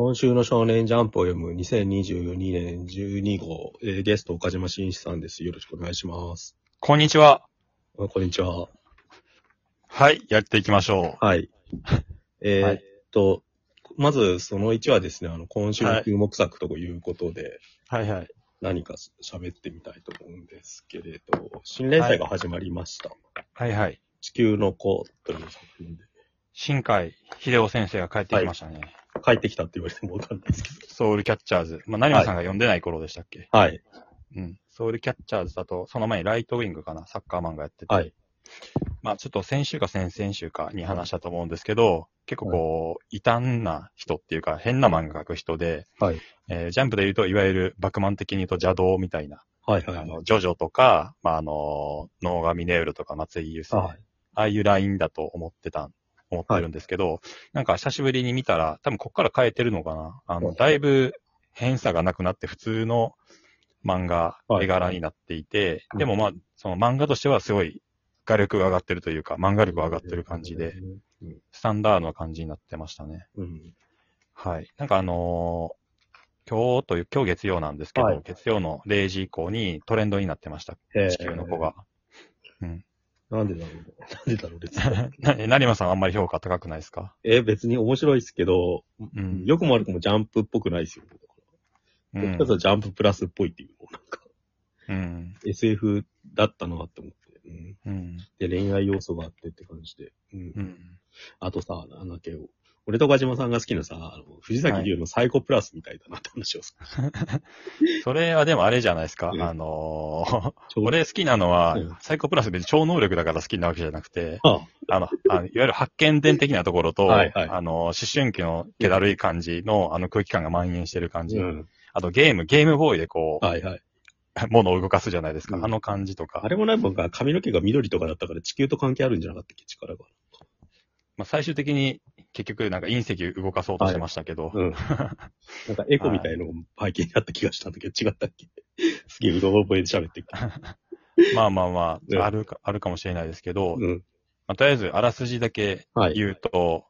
今週の少年ジャンプを読む2022年12号、えーゲスト岡島真一さんです。よろしくお願いします。こんにちは。あこんにちは。はい、やっていきましょはい。えーはいっと、まずその1はですね、あの、今週の注目作ということで、う。はいはい。何か喋ってみたいと思うんですけれど、新連載が始まりました。はいはい。地球の子という作品で、新海秀夫先生が帰ってきましたね。帰ってきたって言われてもわかんないですけソウルキャッチャーズ。まあ、成馬さんが読んでない頃でしたっけ、ど。はい。うん。ソウルキャッチャーズだと、その前にライトウィングかな、サッカー漫画やってて。はい。まあ、ちょっと先週か先々週かに話したと思うんですけど、結構こう、異端な人っていうか、変な漫画描く人で、はい。えージャンプで言うと、いわゆるバクマン的に言うと邪道みたいな、はい。はい。あの、ジョジョとか、まあ、あの、ノーガミネウルとか松井優生、はい。ああいうラインだと思ってた、思ってるんですけど、なんか久しぶりに見たら、多分こっから変えてるのかな。あの、はいだいぶ変さがなくなって普通の漫画、はい絵柄になっていて、うんでもまあ、その漫画としてはすごい画力が上がってるというか、漫画力が上がってる感じで、うん。スタンダードな感じになってましたね。うん。はい。なんかあのー今日という、今日月曜なんですけど、はい月曜の0時以降にトレンドになってました。えー地球の子が。うん。なんでだろう。なんでだろう、別に。な、成馬さんあんまり評価高くないですか？え、別に面白いですけど、うん。良くも悪くもジャンプっぽくないですよ。うどっちかというとジャンププラスっぽいっていうの、なんか、うん。SF だったなって思って。うん。うん。で、恋愛要素があってって感じで。うん。うん。あとさ、なんだっけ、俺と岡島さんが好きなさ、あの藤崎龍のサイコプラスみたいだなって話をさ。それはでもあれじゃないですか。うんあのー俺好きなのはうん、サイコプラス別に超能力だから好きなわけじゃなくて、ああの、あのいわゆる発見伝的なところと、はいはいあの、思春期の気だるい感じの、あの空気感が蔓延してる感じ。うん。あとゲーム、ゲームボーイでこう、はいはい。物を動かすじゃないですか。うんあの感じとか。あれもなんか髪の毛が緑とかだったから地球と関係あるんじゃなかったっけ、力が。まあ、最終的に結局なんか隕石動かそうとしてましたけど、うん。なんかエコみたいのが背景にあった気がしたんだけど、違ったっけ？すげえうろ覚えで喋ってる。まあまあまうんあ、あるか、あるかもしれないですけど、うん。まあ、とりあえずあらすじだけはい。言うと、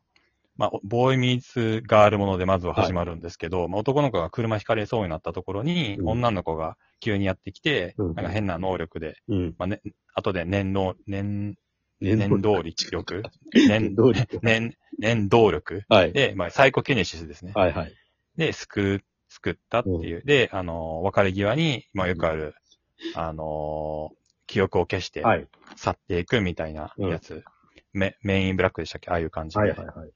まあ、ボーイミーツガールものでまずは始まるんですけど、まあ、男の子が車ひかれそうになったところに、うん女の子が急にやってきて、うんなんか変な能力で、うん。まあね、後で念能、念、念念動力？念、動力。念、念動力はい。で、まあ、サイコキネシスですね。はいはい。で、救う、救ったっていう。で、あのー、別れ際に、まあ、よくある、あのー、記憶を消してはい。去っていくみたいなやつ。メメインブラックでしたっけ？ああいう感じで。はいはいはい。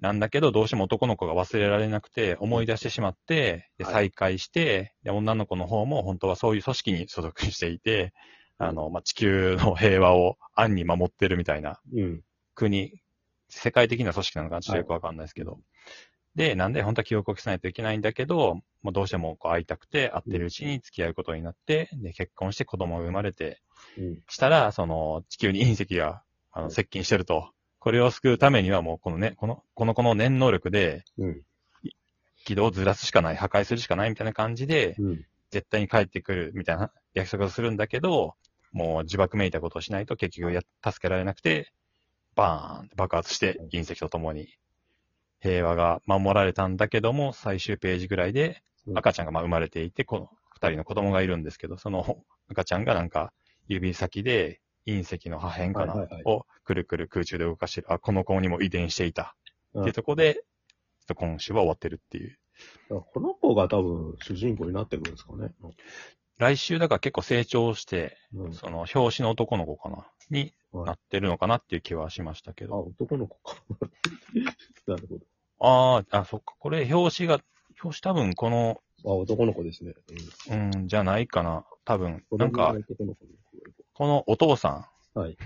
なんだけど、どうしても男の子が忘れられなくて、思い出してしまって、ではい再会して、で、女の子の方も本当はそういう組織に所属していて、あの、まあ、地球の平和を暗に守ってるみたいなうん。国、世界的な組織なのかちょっとよくわかんないですけど。で、なんで本当は記憶を消さないといけないんだけど、もうどうしてもこう会いたくて、会ってるうちに付き合うことになって、で、結婚して子供が生まれて、うん。したら、その、地球に隕石が、あの、接近してると。これを救うためにはもう、このね、この、この子の念能力で、うん。軌道をずらすしかない、破壊するしかないみたいな感じで、うん。絶対に帰ってくるみたいな約束をするんだけど、もう自爆めいたことをしないと結局や、助けられなくて、バーンって爆発して隕石とともに平和が守られたんだけども、最終ページぐらいでうん赤ちゃんがまあ生まれていて、この二人の子供がいるんですけど、その赤ちゃんがなんか指先で隕石の破片かな、はいはいはいをくるくる空中で動かしてる。あ、この子にも遺伝していた。うんっていうところで、ちょっと今週は終わってるっていう。この子が多分主人公になってくるんですかね。来週だから結構成長して、うん。その表紙の男の子かなにはいなってるのかなっていう気はしましたけあ、ど。男の子か。なるほああ、あ、そっか。これ表紙が、表紙多分この、ど。あ、男の子ですね。うん、じゃないかな。多分、うん。なんか、このお父さん。はい。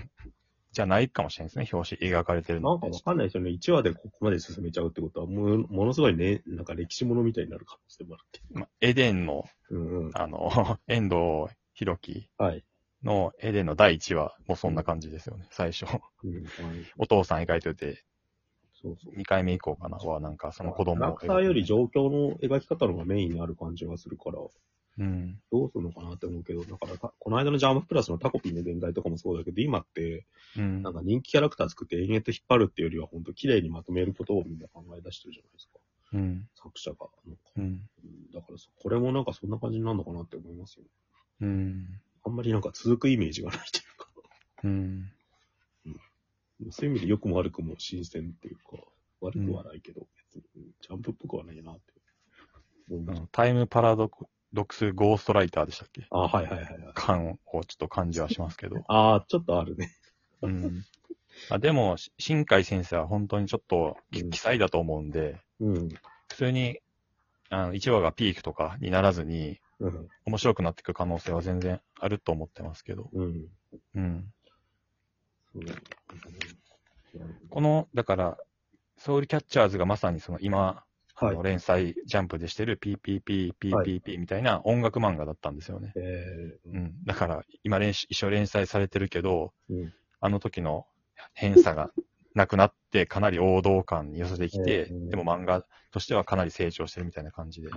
じゃないかもしれないですね。表紙描かれてるのなんかわかんないですよね。1話でここまで進めちゃうってことは、もう、ものすごいね、なんか歴史ものみたいになる可能性もあるって。まエデンの、うんうん。あの、遠藤博樹はい。のエデンの第1話もそんな感じですよね。最初。うん。はいお父さん描いてて、そうそう。2回目以降かな？は、なんかその子供をキャラクターより状況の描き方の方がメインにある感じがするから、うん。どうするのかなって思うけど、だからた、この間のジャームプラスのタコピンの現代とかもそうだけど、今って、うんなん。か人気キャラクター作って延々と引っ張るっていうよりは、本当綺麗にまとめることをみんな考え出してるじゃないですか。うん。作者が。なんかうん。うんだからそ、これもなんかそんな感じになるのかなって思いますよね。うん。あんまりなんか続くイメージがないというか。うん。そういう意味で良くも悪くも新鮮っていうか、悪くはないけど、別にジャンプっぽくはないなって思いま。タイムパラドクスゴーストライターでしたっけ？あ、はいはいはいはい。感をちょっと感じはしますけど。ああ、ちょっとあるね。うん。あでも、し新海先生は本当にちょっとうん奇才だと思うんで、うん。普通に、あの、1話がピークとかにならずに、うん。面白くなっていく可能性は全然あると思ってますけど。うん。うん。この、だから、ソウルキャッチャーズがまさにその今、はいあの。連載ジャンプでしてる PPP、PPP みたいな音楽漫画だったんですよね。えーうん。だから、今連し一緒連載されてるけど、うん。あの時の偏差がなくなって、かなり王道感に寄せてきて、うんでも漫画としてはかなり成長してるみたいな感じで。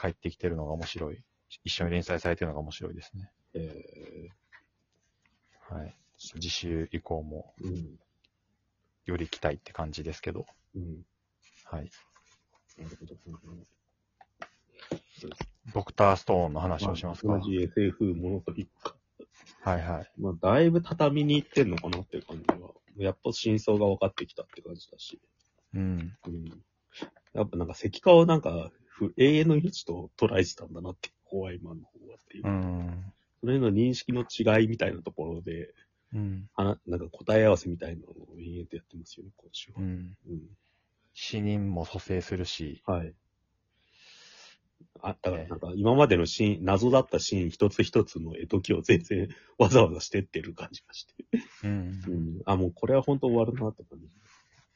帰ってきてるのが面白い。一緒に連載されてるのが面白いですね。えはい。次週以降も。より期待って感じですけど。うん。はい。ドクターストーンの話をしますか？同じ SF ものというか。はいはい。まあ、だいぶ畳に行ってんのかなっていう感じは。やっぱ真相が分かってきたって感じだし。うん。うん。やっぱなんか石化をなんか、ふ永遠の命と捉えてたんだなって、ホワイマンの方はっていう。うん。それの認識の違いみたいなところで、うん。はななんか答え合わせみたいなのを延々とやってますよね、今週は。うん。うん。死人も蘇生するし、はい。あ、だからなんか今までのシーン、謎だったシーン一つ一つの絵解きを全然わざわざしてってる感じがして。うんう。ん。あ、もうこれは本当終わるなって感じ。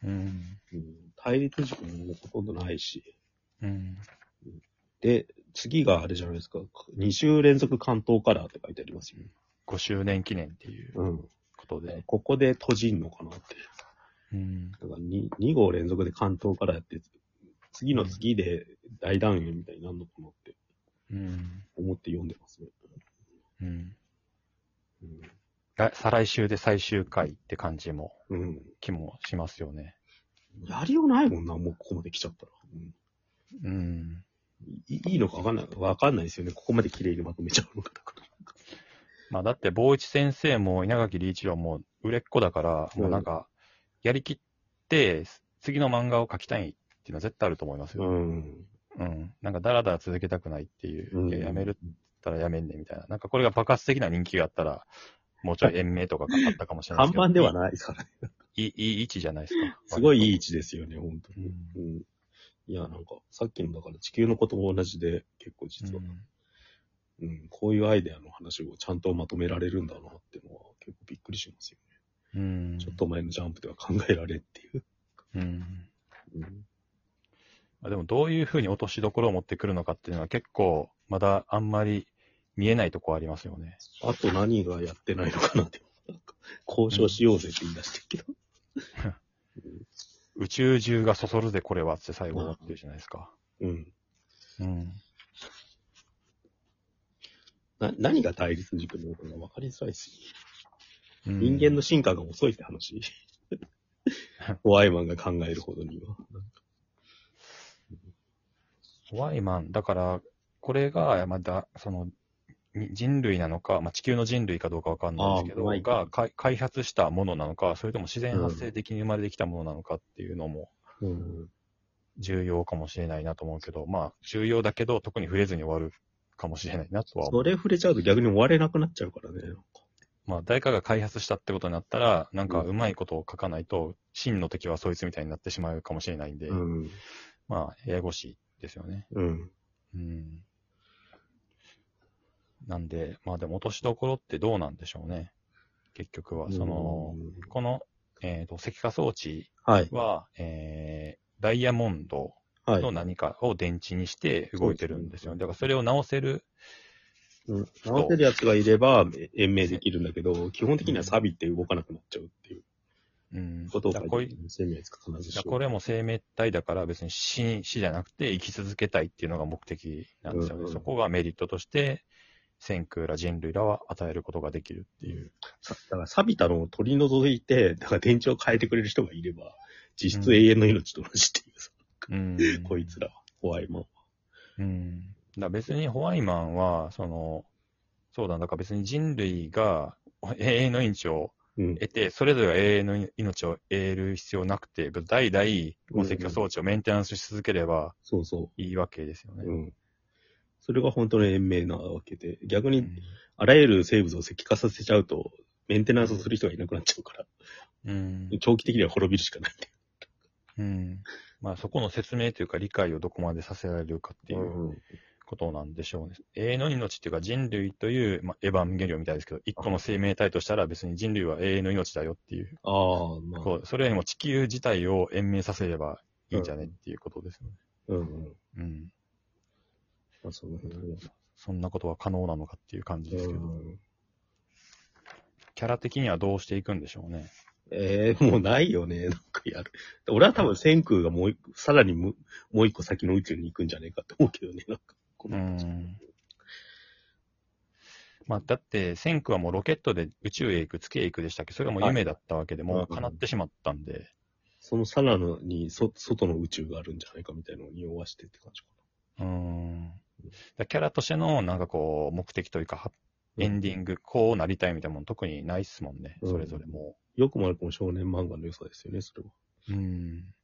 うん。うん。対立軸ももうほとんどないし。うん。で、次があれじゃないですか。2週連続関東カラーって書いてありますよね。5周年記念っていううん。ことで。ここで閉じんのかなって。うん。だから 2, 2号連続で関東カラーやって、次の次で大団円みたいになるのかなってうん。思って読んでますね。うん。うん。来再来週で最終回って感じも、うん。気もしますよね。やりようないもんな、もうここまで来ちゃったら。うんうん。いいいのかわかんない、わかんないですよね。ここまで綺麗にまとめちゃうのかだから。まあだって、坊一先生も稲垣理一郎も売れっ子だから、うんもうなんか、やりきって、次の漫画を描きたいっていうのは絶対あると思いますよ。ん。うん。なんか、だらだら続けたくないっていう。うんいややめるったらやめんねみたいな。なんか、これが爆発的な人気があったら、もうちょい延命とかかかったかもしれないですけど。看板ではないですからね。いい、いい位置じゃないですか。すごいいい位位置ですよね、本当に。ううん。いや、なんか、さっきのだから地球のことも同じで、結構実は、うん、こういうアイデアの話をちゃんとまとめられるんだなっていうのは結構びっくりしますよね。うん。ちょっと前のジャンプでは考えられんっていう。うん。うん。まあでも、どういうふうに落としどころを持ってくるのかっていうのは結構、まだあんまり見えないとこありますよね。あと何がやってないのかなって。交渉しようぜって言い出してるけど。宇宙中がそそるでこれはって最後っていうじゃないですか。うん。うん。な、何が対立軸なのかが分かりづらいですよね。うん人間の進化が遅いって話。ホワイマンが考えるほどには。ホワイマン、だから、これが、まだ、その、に人類なのか、まあ、地球の人類かどうかわかんないですけど、がか開発したものなのか、それとも自然発生的に生まれてきたものなのかっていうのもうん。重要かもしれないなと思うけど、まあ、重要だけど、特に触れずに終わるかもしれないなとは思う。それ触れちゃうと逆に終われなくなっちゃうからね。まあ、誰かが開発したってことになったら、なんか、うまいことを書かないと、真の敵はそいつみたいになってしまうかもしれないんで、うん。まあ、ややこしいですよね。うん。うん。なんで、まあでも落としどころってどうなんでしょうね。結局は。その、うんこの、えっ、と、石化装置はい。は、えー、ダイヤモンドはい。の何かを電池にして動いてるんですよ。だからそれを直せる、うん直せるやつがいれば延命できるんだけど、基本的には錆びて動かなくなっちゃうっていううん。ことをだからこういう生命使必ずしこれも生命体だから別に死、死じゃなくて生き続けたいっていうのが目的なんですよね。うんうんそこがメリットとして、先空ら人類らは与えることができるっていう。さだから錆びたのを取り除いて、だから電池を変えてくれる人がいれば、実質永遠の命と同じっていうさ、うん。こいつらは、ホワイマンは。うん。だ別にホワイマンは、その、そうだ、だから別に人類が永遠の命をうん。得て、それぞれが永遠の命を得る必要なくて、代々、この石化装置をメンテナンスし続ければそうそいいわけですよう。ね。うん。それが本当の延命なわけで、逆にうんあらゆる生物を石化させちゃうと、メンテナンスする人がいなくなっちゃうから、うん。長期的には滅びるしかない。うん。まあそこの説明というか理解をどこまでさせられるかっていうことなんでしょうね。永遠の命っていうか人類という、まあ、エヴァンゲリオンみたいですけど、一個の生命体としたら別に人類は永遠の命だよっていう。ああ、まあ。こうそれよりも地球自体を延命させればいいんじゃねっていうことですよね。うんうん。うん。まあ、その。そんなことは可能なのかっていう感じですけど、うんキャラ的にはどうしていくんでしょうね。ええもうないよね、なんかやる。俺は多分千空がもう一個、さらにももう一個先の宇宙に行くんじゃないかって思うけどね、なんか。こうのん。まあ、だって、千空はもうロケットで宇宙へ行く、月へ行くでしたっけ？それがもう夢だったわけで、もう叶ってしまったんで、そのさらにそ外の宇宙があるんじゃないかみたいなのを匂わしてって感じかうん。だキャラとしての、なんかこう、目的というか。エンディング、こうなりたいみたいなもの特にないっすもんね、うんそれぞれもよくも悪くも少年漫画の良さですよね、それは。う。うん。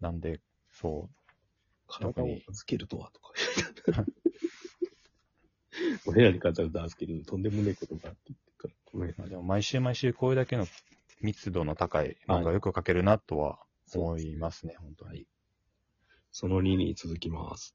なんで、そう。体を預けるとはとか。俺らに体を預けるとんでもねえことがあって言ってから、まあ、でも毎週毎週これだけの密度の高い漫画よく描けるなとは思いますね、本当に。その2に続きます。